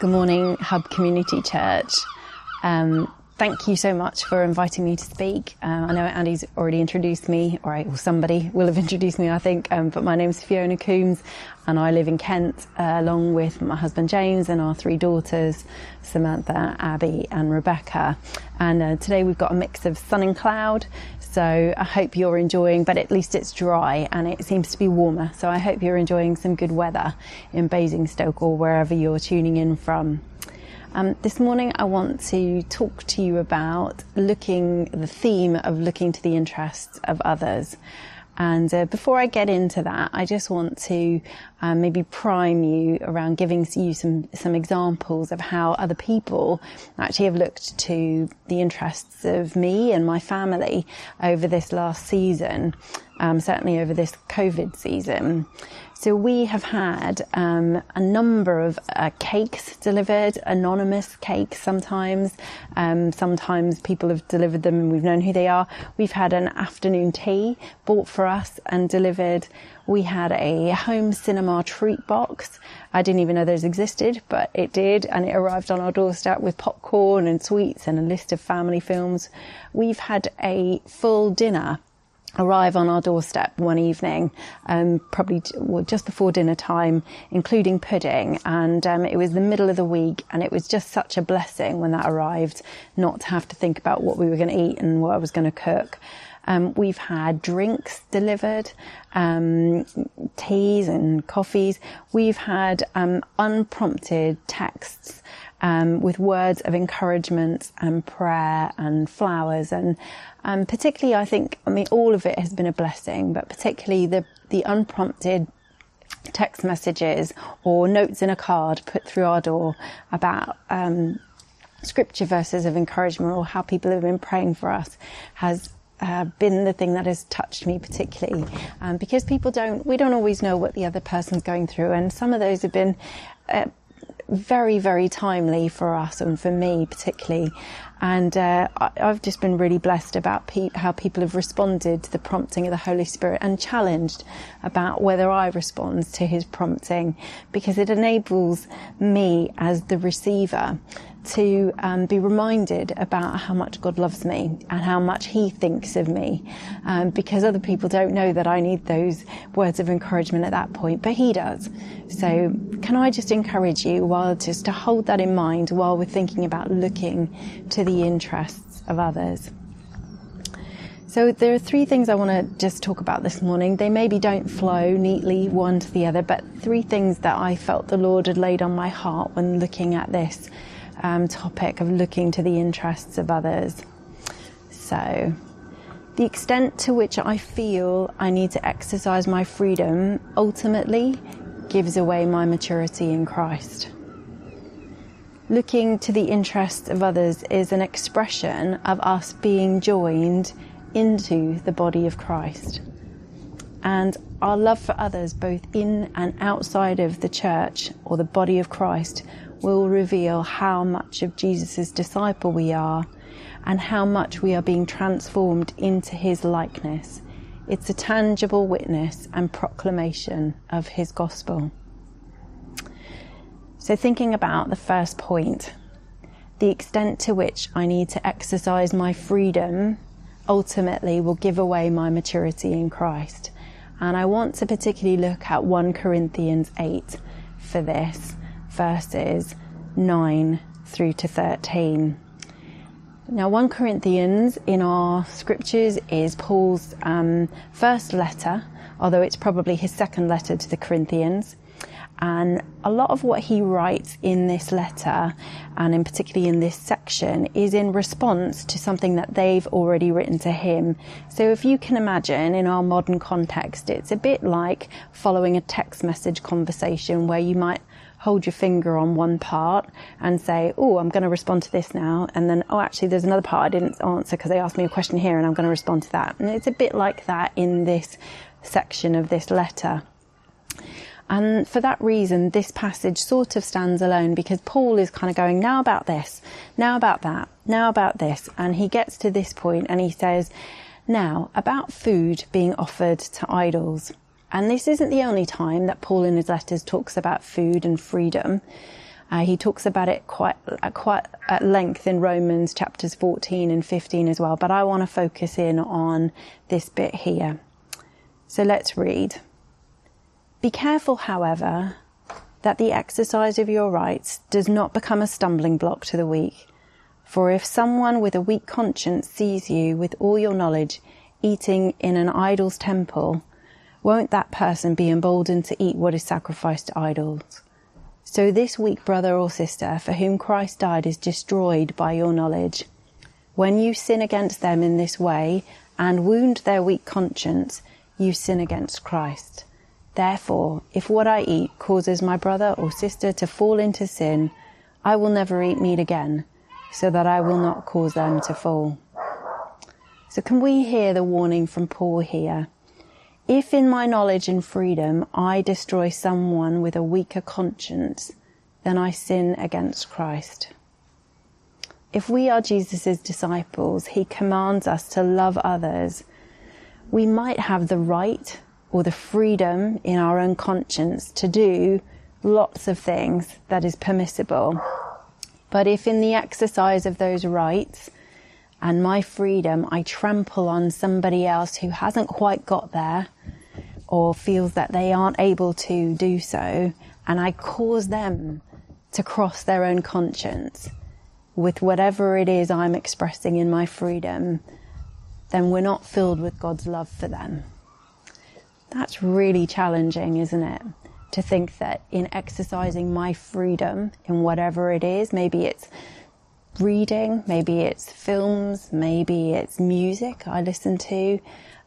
Good morning, Hub Community Church. Um, thank you so much for inviting me to speak. Uh, I know Andy's already introduced me, or, or somebody will have introduced me, I think, um, but my name's Fiona Coombs and I live in Kent uh, along with my husband James and our three daughters, Samantha, Abby, and Rebecca. And uh, today we've got a mix of sun and cloud. So I hope you're enjoying, but at least it's dry and it seems to be warmer. So I hope you're enjoying some good weather in Basingstoke or wherever you're tuning in from. Um, this morning, I want to talk to you about looking, the theme of looking to the interests of others. And uh, before I get into that, I just want to um, maybe prime you around giving you some some examples of how other people actually have looked to the interests of me and my family over this last season, um, certainly over this COVID season. So we have had um, a number of uh, cakes delivered, anonymous cakes sometimes. Um, sometimes people have delivered them and we've known who they are. We've had an afternoon tea bought for us and delivered. We had a home cinema treat box. I didn't even know those existed, but it did, and it arrived on our doorstep with popcorn and sweets and a list of family films. We've had a full dinner arrive on our doorstep one evening, um, probably well, just before dinner time, including pudding. And um, it was the middle of the week, and it was just such a blessing when that arrived, not to have to think about what we were going to eat and what I was going to cook. Um, we've had drinks delivered, um, teas and coffees. We've had um, unprompted texts um, with words of encouragement and prayer and flowers and um, particularly I think I mean all of it has been a blessing, but particularly the the unprompted text messages or notes in a card put through our door about um, scripture verses of encouragement or how people have been praying for us has uh, been the thing that has touched me particularly um, because people don't we don't always know what the other person's going through and some of those have been uh, very, very timely for us and for me particularly. And uh, I've just been really blessed about pe- how people have responded to the prompting of the Holy Spirit and challenged about whether I respond to His prompting because it enables me as the receiver to um, be reminded about how much God loves me and how much He thinks of me, um, because other people don't know that I need those words of encouragement at that point, but He does. So, can I just encourage you, while just to hold that in mind while we're thinking about looking to the interests of others. So there are three things I want to just talk about this morning. They maybe don't flow neatly one to the other, but three things that I felt the Lord had laid on my heart when looking at this um, topic of looking to the interests of others. So, the extent to which I feel I need to exercise my freedom ultimately gives away my maturity in Christ. Looking to the interests of others is an expression of us being joined into the body of Christ. And our love for others, both in and outside of the church or the body of Christ, will reveal how much of Jesus' disciple we are and how much we are being transformed into his likeness. It's a tangible witness and proclamation of his gospel. So, thinking about the first point, the extent to which I need to exercise my freedom ultimately will give away my maturity in Christ. And I want to particularly look at 1 Corinthians 8 for this verses 9 through to 13. Now, 1 Corinthians in our scriptures is Paul's um, first letter, although it's probably his second letter to the Corinthians. And a lot of what he writes in this letter, and in particularly in this section, is in response to something that they've already written to him. So if you can imagine in our modern context, it's a bit like following a text message conversation where you might hold your finger on one part and say, oh, I'm going to respond to this now. And then, oh, actually, there's another part I didn't answer because they asked me a question here and I'm going to respond to that. And it's a bit like that in this section of this letter. And for that reason, this passage sort of stands alone because Paul is kind of going, now about this, now about that, now about this. And he gets to this point and he says, now about food being offered to idols. And this isn't the only time that Paul in his letters talks about food and freedom. Uh, he talks about it quite uh, quite at length in Romans chapters 14 and 15 as well, but I want to focus in on this bit here. So let's read. Be careful, however, that the exercise of your rights does not become a stumbling block to the weak. For if someone with a weak conscience sees you with all your knowledge eating in an idol's temple, won't that person be emboldened to eat what is sacrificed to idols? So this weak brother or sister for whom Christ died is destroyed by your knowledge. When you sin against them in this way and wound their weak conscience, you sin against Christ. Therefore, if what I eat causes my brother or sister to fall into sin, I will never eat meat again, so that I will not cause them to fall. So can we hear the warning from Paul here? If in my knowledge and freedom I destroy someone with a weaker conscience, then I sin against Christ. If we are Jesus' disciples, he commands us to love others. We might have the right or the freedom in our own conscience to do lots of things that is permissible. But if in the exercise of those rights and my freedom, I trample on somebody else who hasn't quite got there, or feels that they aren't able to do so, and I cause them to cross their own conscience with whatever it is I'm expressing in my freedom, then we're not filled with God's love for them. That's really challenging, isn't it? To think that in exercising my freedom in whatever it is, maybe it's reading, maybe it's films, maybe it's music I listen to,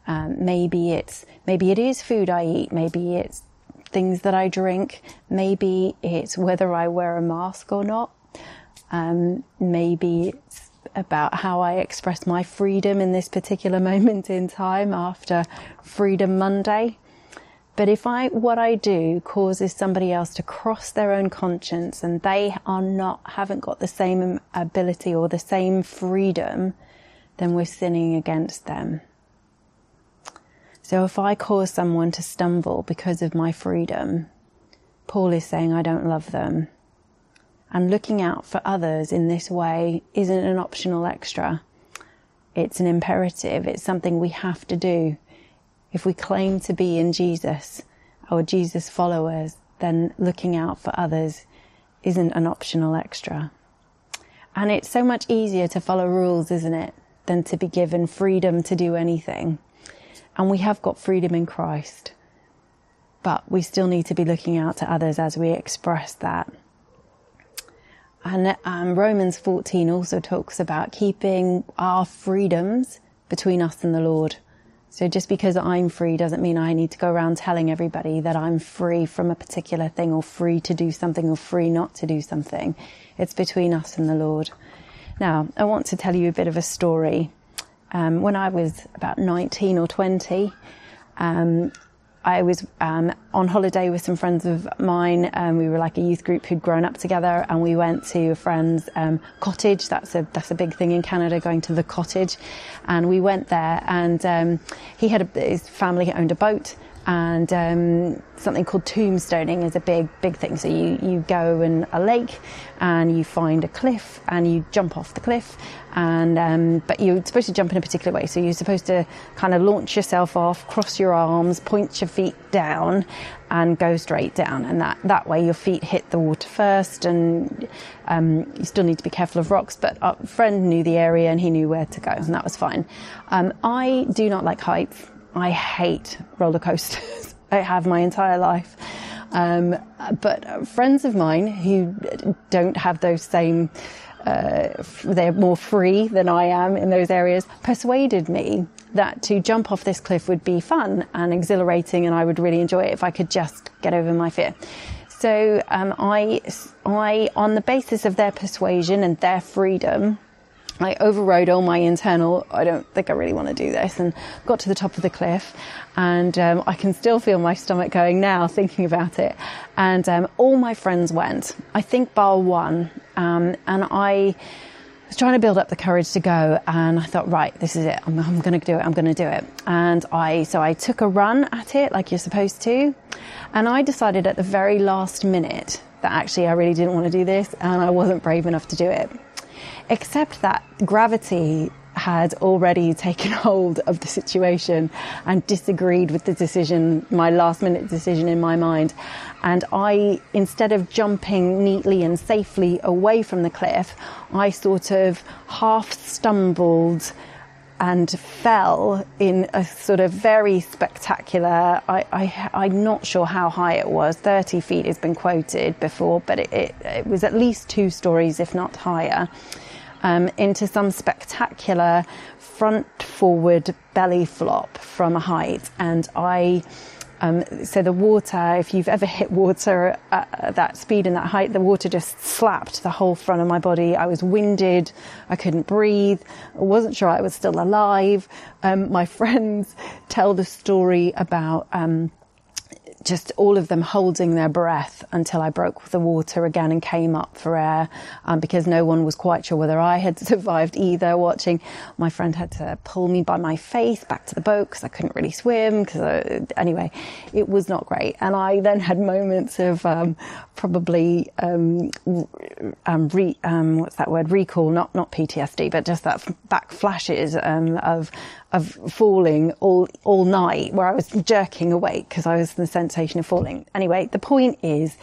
um, maybe it's maybe it is food I eat. Maybe it's things that I drink. Maybe it's whether I wear a mask or not. Um, maybe it's about how I express my freedom in this particular moment in time after Freedom Monday. But if I, what I do causes somebody else to cross their own conscience and they are not, haven't got the same ability or the same freedom, then we're sinning against them. So if I cause someone to stumble because of my freedom, Paul is saying I don't love them. And looking out for others in this way isn't an optional extra. It's an imperative. It's something we have to do. If we claim to be in Jesus or Jesus followers, then looking out for others isn't an optional extra. And it's so much easier to follow rules, isn't it, than to be given freedom to do anything. And we have got freedom in Christ. But we still need to be looking out to others as we express that. And um, Romans 14 also talks about keeping our freedoms between us and the Lord. So just because I'm free doesn't mean I need to go around telling everybody that I'm free from a particular thing or free to do something or free not to do something. It's between us and the Lord. Now, I want to tell you a bit of a story um, when I was about 19 or 20, um, I was um, on holiday with some friends of mine. Um, we were like a youth group who'd grown up together, and we went to a friend's um, cottage. That's a that's a big thing in Canada, going to the cottage. And we went there, and um, he had a, his family owned a boat, and um, something called tombstoning is a big big thing. So you, you go in a lake and you find a cliff and you jump off the cliff and um, but you're supposed to jump in a particular way. So you're supposed to kind of launch yourself off cross your arms point your feet down and go straight down. And that, that way your feet hit the water first and um, you still need to be careful of rocks. But our friend knew the area and he knew where to go and that was fine. Um, i do not like heights I hate roller coasters. I have my entire life. Um, but friends of mine who don't have those same, uh, they're more free than I am in those areas, persuaded me that to jump off this cliff would be fun and exhilarating and I would really enjoy it if I could just get over my fear. So um, I, I, on the basis of their persuasion and their freedom, I overrode all my internal, I don't think I really want to do this, and got to the top of the cliff. And um, I can still feel my stomach going now thinking about it. And um, all my friends went, I think bar one. Um, and I was trying to build up the courage to go. And I thought, right, this is it. I'm, I'm going to do it. I'm going to do it. And I, so I took a run at it like you're supposed to. And I decided at the very last minute that actually I really didn't want to do this and I wasn't brave enough to do it. Except that gravity had already taken hold of the situation and disagreed with the decision, my last minute decision in my mind. And I, instead of jumping neatly and safely away from the cliff, I sort of half stumbled and fell in a sort of very spectacular. I, am not sure how high it was. 30 feet has been quoted before, but it, it, it was at least two stories, if not higher um, into some spectacular front forward belly flop from a height. And I, um, so the water, if you've ever hit water at that speed and that height, the water just slapped the whole front of my body. I was winded. I couldn't breathe. I wasn't sure I was still alive. Um, my friends tell the story about, um, just all of them holding their breath until I broke the water again and came up for air um, because no one was quite sure whether I had survived either. Watching, my friend had to pull me by my face back to the boat because I couldn't really swim. Because anyway, it was not great. And I then had moments of um, probably um, um re, um, what's that word? Recall, not not PTSD, but just that back flashes um, of of falling all all night, where I was jerking awake because I was in the sensation of falling. Anyway, the point is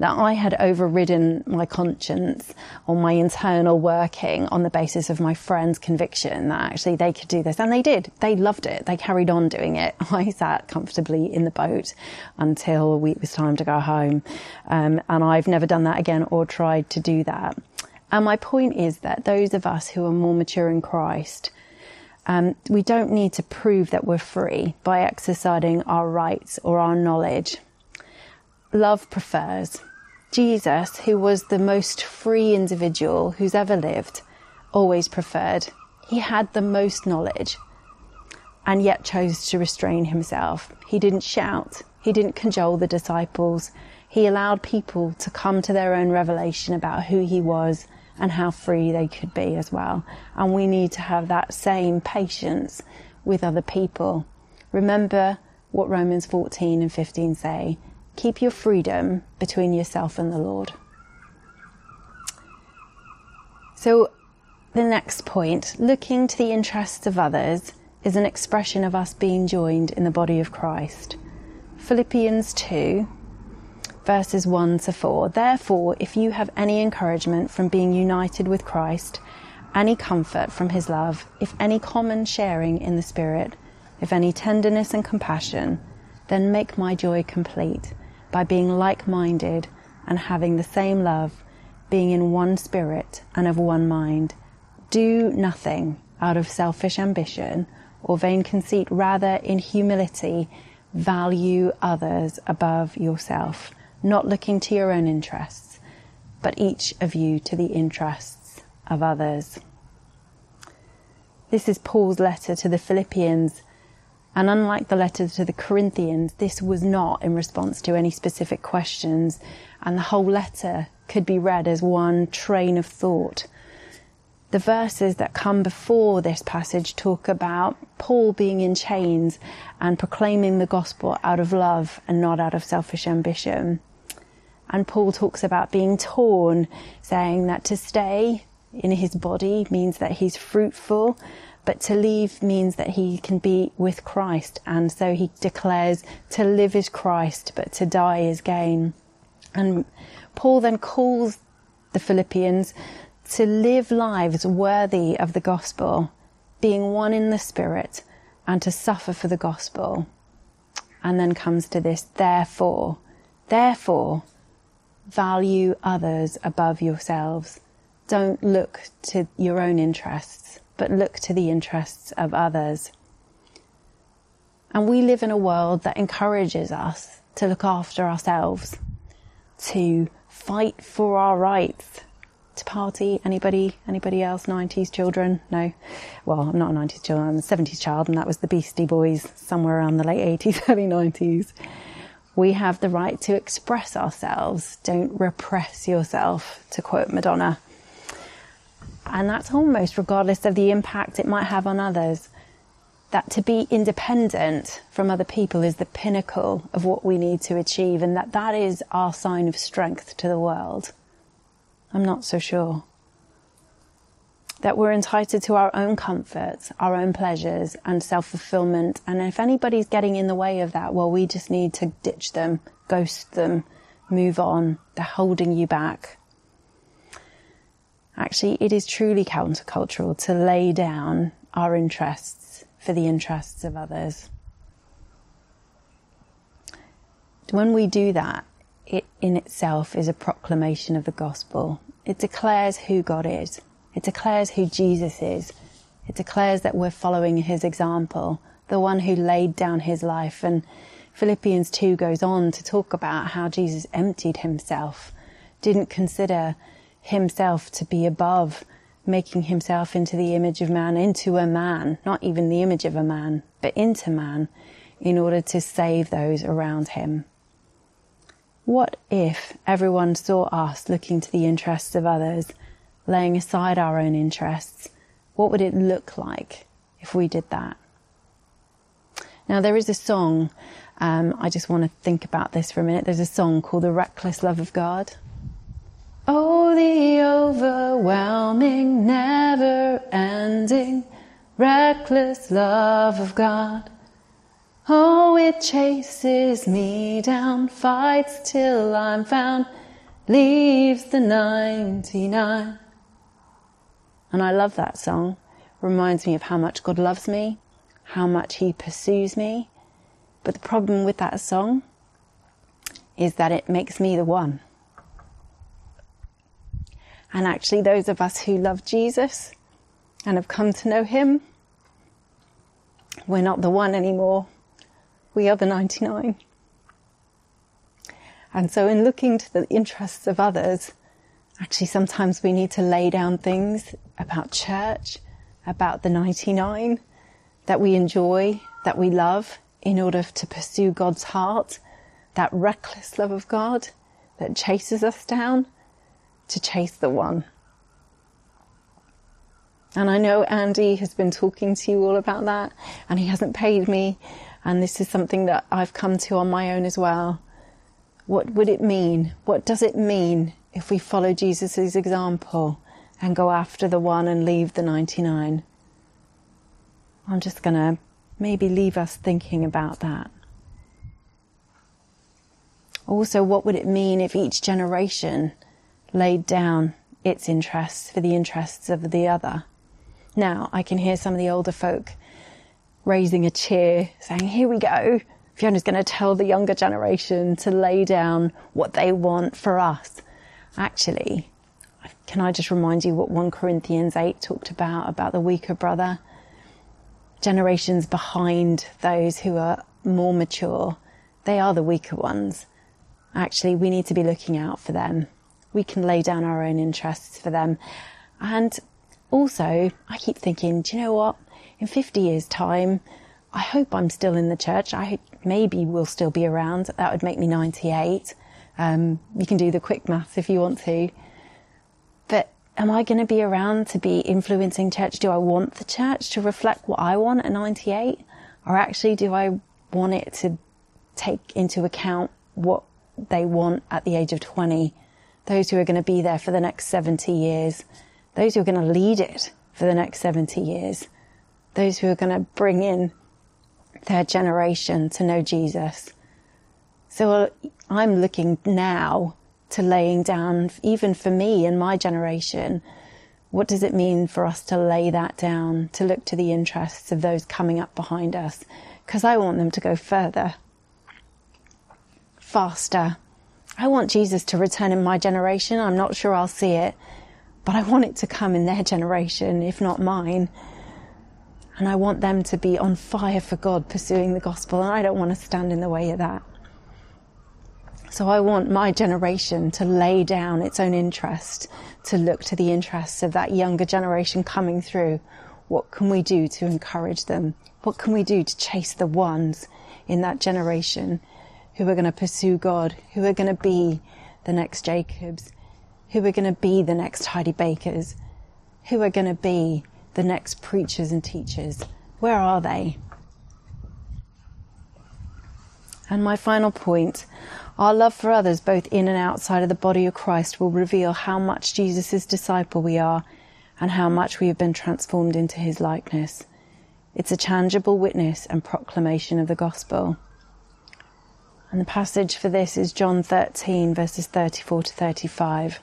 that I had overridden my conscience or my internal working on the basis of my friend's conviction that actually they could do this, and they did. They loved it. They carried on doing it. I sat comfortably in the boat until it was time to go home, um, and I've never done that again or tried to do that. And my point is that those of us who are more mature in Christ um, we don't need to prove that we're free by exercising our rights or our knowledge. Love prefers. Jesus, who was the most free individual who's ever lived, always preferred. He had the most knowledge and yet chose to restrain himself. He didn't shout. He didn't cajole the disciples. He allowed people to come to their own revelation about who he was and how free they could be as well. And we need to have that same patience with other people. Remember what Romans 14 and 15 say keep your freedom between yourself and the Lord. So, the next point looking to the interests of others is an expression of us being joined in the body of Christ. Philippians 2 verses 1 to 4. Therefore, if you have any encouragement from being united with Christ, any comfort from his love, if any common sharing in the Spirit, if any tenderness and compassion, then make my joy complete by being like minded and having the same love, being in one spirit and of one mind. Do nothing out of selfish ambition or vain conceit, rather, in humility, value others above yourself not looking to your own interests, but each of you to the interests of others. This is Paul's letter to the Philippians, and unlike the letter to the Corinthians, this was not in response to any specific questions, and the whole letter could be read as one train of thought. The verses that come before this passage talk about Paul being in chains and proclaiming the gospel out of love and not out of selfish ambition. And Paul talks about being torn, saying that to stay in his body means that he's fruitful, but to leave means that he can be with Christ. And so he declares to live is Christ, but to die is gain. And Paul then calls the Philippians to live lives worthy of the gospel, being one in the spirit, and to suffer for the gospel. And then comes to this, therefore, therefore, value others above yourselves. Don't look to your own interests, but look to the interests of others. And we live in a world that encourages us to look after ourselves, to fight for our rights, to party. Anybody? Anybody else? 90s children? No. Well, I'm not a 90s child. I'm a 70s child, and that was the Beastie Boys somewhere around the late 80s, early 90s. We have the right to express ourselves. Don't repress yourself, to quote Madonna. And that's almost regardless of the impact it might have on others. that to be independent from other people is the pinnacle of what we need to achieve and that that is our sign of strength to the world. I'm not so sure. That we're entitled to our own comforts, our own pleasures and self-fulfillment. And if anybody's getting in the way of that, well, we just need to ditch them, ghost them, move on. They're holding you back. Actually, it is truly countercultural to lay down our interests for the interests of others. When we do that, it in itself is a proclamation of the gospel. It declares who God is. It declares who Jesus is. It declares that we're following his example, the one who laid down his life. And Philippians 2 goes on to talk about how Jesus emptied himself, didn't consider himself to be above making himself into the image of man, into a man, not even the image of a man, but into man, in order to save those around him. What if everyone saw us looking to the interests of others, laying aside our own interests? What would it look like if we did that? Now, there is a song, um, I just want to think about this for a minute. There's a song called The Reckless Love of God. Oh, the overwhelming, never ending, reckless love of God. Oh, it chases me down, fights till I'm found, leaves the 99. And I love that song. Reminds me of how much God loves me, how much He pursues me. But the problem with that song is that it makes me the one. And actually, those of us who love Jesus and have come to know Him, we're not the one anymore. We are the 99. And so, in looking to the interests of others, actually, sometimes we need to lay down things about church, about the 99 that we enjoy, that we love, in order to pursue God's heart, that reckless love of God that chases us down to chase the one. And I know Andy has been talking to you all about that and he hasn't paid me. And this is something that I've come to on my own as well. What would it mean? What does it mean if we follow Jesus' example and go after the one and leave the 99? I'm just going to maybe leave us thinking about that. Also, what would it mean if each generation laid down its interests for the interests of the other. Now I can hear some of the older folk raising a cheer, saying, Here we go. Fiona's going to tell the younger generation to lay down what they want for us. Actually, can I just remind you what 1 Corinthians 8 talked about, about the weaker brother? Generations behind those who are more mature, they are the weaker ones. Actually, we need to be looking out for them we can lay down our own interests for them. And also, I keep thinking, do you know what? In 50 years' time, I hope I'm still in the church. I maybe we'll still be around. That would make me 98. Um, you can do the quick maths if you want to. But am I going to be around to be influencing church? Do I want the church to reflect what I want at 98? Or actually, do I want it to take into account what they want at the age of 20? those who are going to be there for the next 70 years, those who are going to lead it for the next 70 years, those who are going to bring in their generation to know Jesus. So uh, I'm looking now to laying down, even for me and my generation, what does it mean for us to lay that down, to look to the interests of those coming up behind us? Because I want them to go further, faster, I want Jesus to return in my generation. I'm not sure I'll see it, but I want it to come in their generation, if not mine. And I want them to be on fire for God, pursuing the gospel, and I don't want to stand in the way of that. So I want my generation to lay down its own interest, to look to the interests of that younger generation coming through. What can we do to encourage them? What can we do to chase the ones in that generation who are going to pursue God, who are going to be the next Jacobs, who are going to be the next Heidi Bakers, who are going to be the next preachers and teachers. Where are they? And my final point our love for others, both in and outside of the body of Christ, will reveal how much Jesus' disciple we are and how much we have been transformed into his likeness. It's a tangible witness and proclamation of the gospel. And the passage for this is John 13, verses 34 to 35.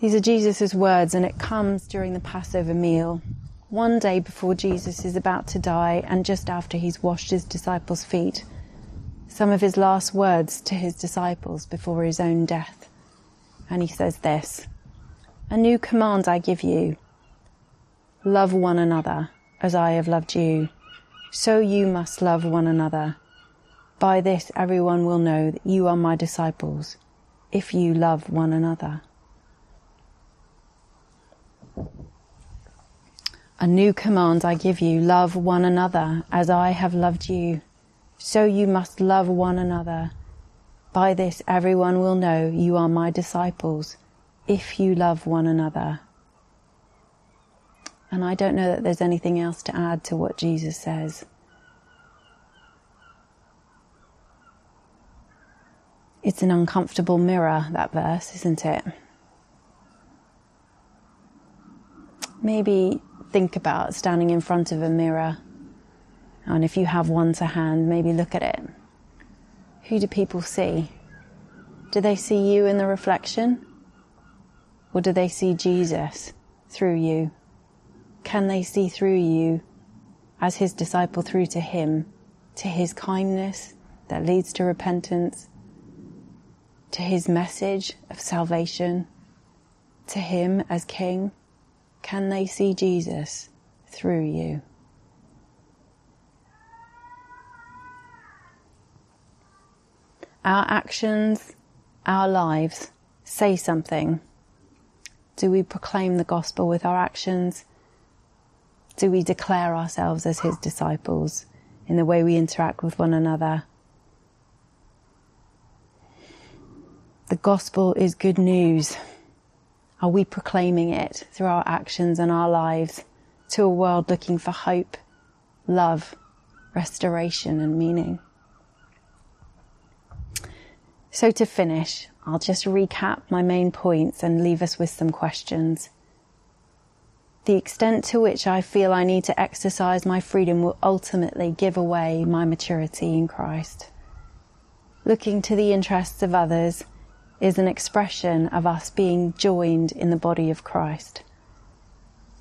These are Jesus' words, and it comes during the Passover meal. One day before Jesus is about to die, and just after he's washed his disciples' feet, some of his last words to his disciples before his own death. And he says this A new command I give you love one another as I have loved you. So you must love one another. By this everyone will know that you are my disciples, if you love one another. A new command I give you love one another as I have loved you. So you must love one another. By this everyone will know you are my disciples if you love one another. And I don't know that there's anything else to add to what Jesus says. It's an uncomfortable mirror, that verse, isn't it? Maybe think about standing in front of a mirror. And if you have one to hand, maybe look at it. Who do people see? Do they see you in the reflection? Or do they see Jesus through you? Can they see through you as his disciple through to him, to his kindness that leads to repentance, to his message of salvation, to him as king? Can they see Jesus through you? Our actions, our lives say something. Do we proclaim the gospel with our actions? Do we declare ourselves as his disciples in the way we interact with one another? The gospel is good news. Are we proclaiming it through our actions and our lives to a world looking for hope, love, restoration, and meaning? So, to finish, I'll just recap my main points and leave us with some questions. The extent to which I feel I need to exercise my freedom will ultimately give away my maturity in Christ. Looking to the interests of others is an expression of us being joined in the body of Christ.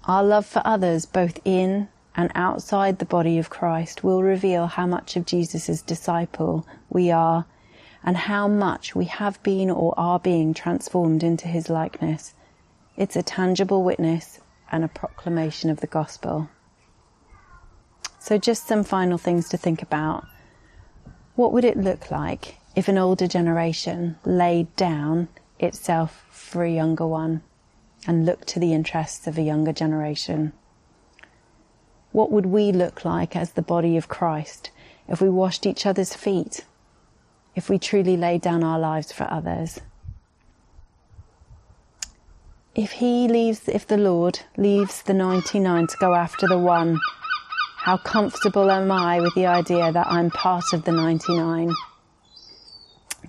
Our love for others, both in and outside the body of Christ, will reveal how much of Jesus' disciple we are and how much we have been or are being transformed into his likeness. It's a tangible witness and a proclamation of the gospel. So, just some final things to think about. What would it look like if an older generation laid down itself for a younger one and looked to the interests of a younger generation? What would we look like as the body of Christ if we washed each other's feet? If we truly laid down our lives for others? If he leaves, if the Lord leaves the 99 to go after the one, how comfortable am I with the idea that I'm part of the 99?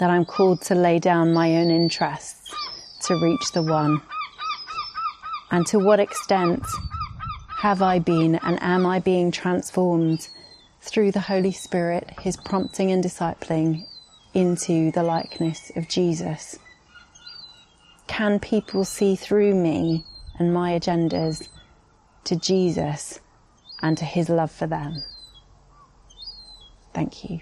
That I'm called to lay down my own interests to reach the one? And to what extent have I been and am I being transformed through the Holy Spirit, His prompting and discipling into the likeness of Jesus? Can people see through me and my agendas to Jesus and to His love for them? Thank you.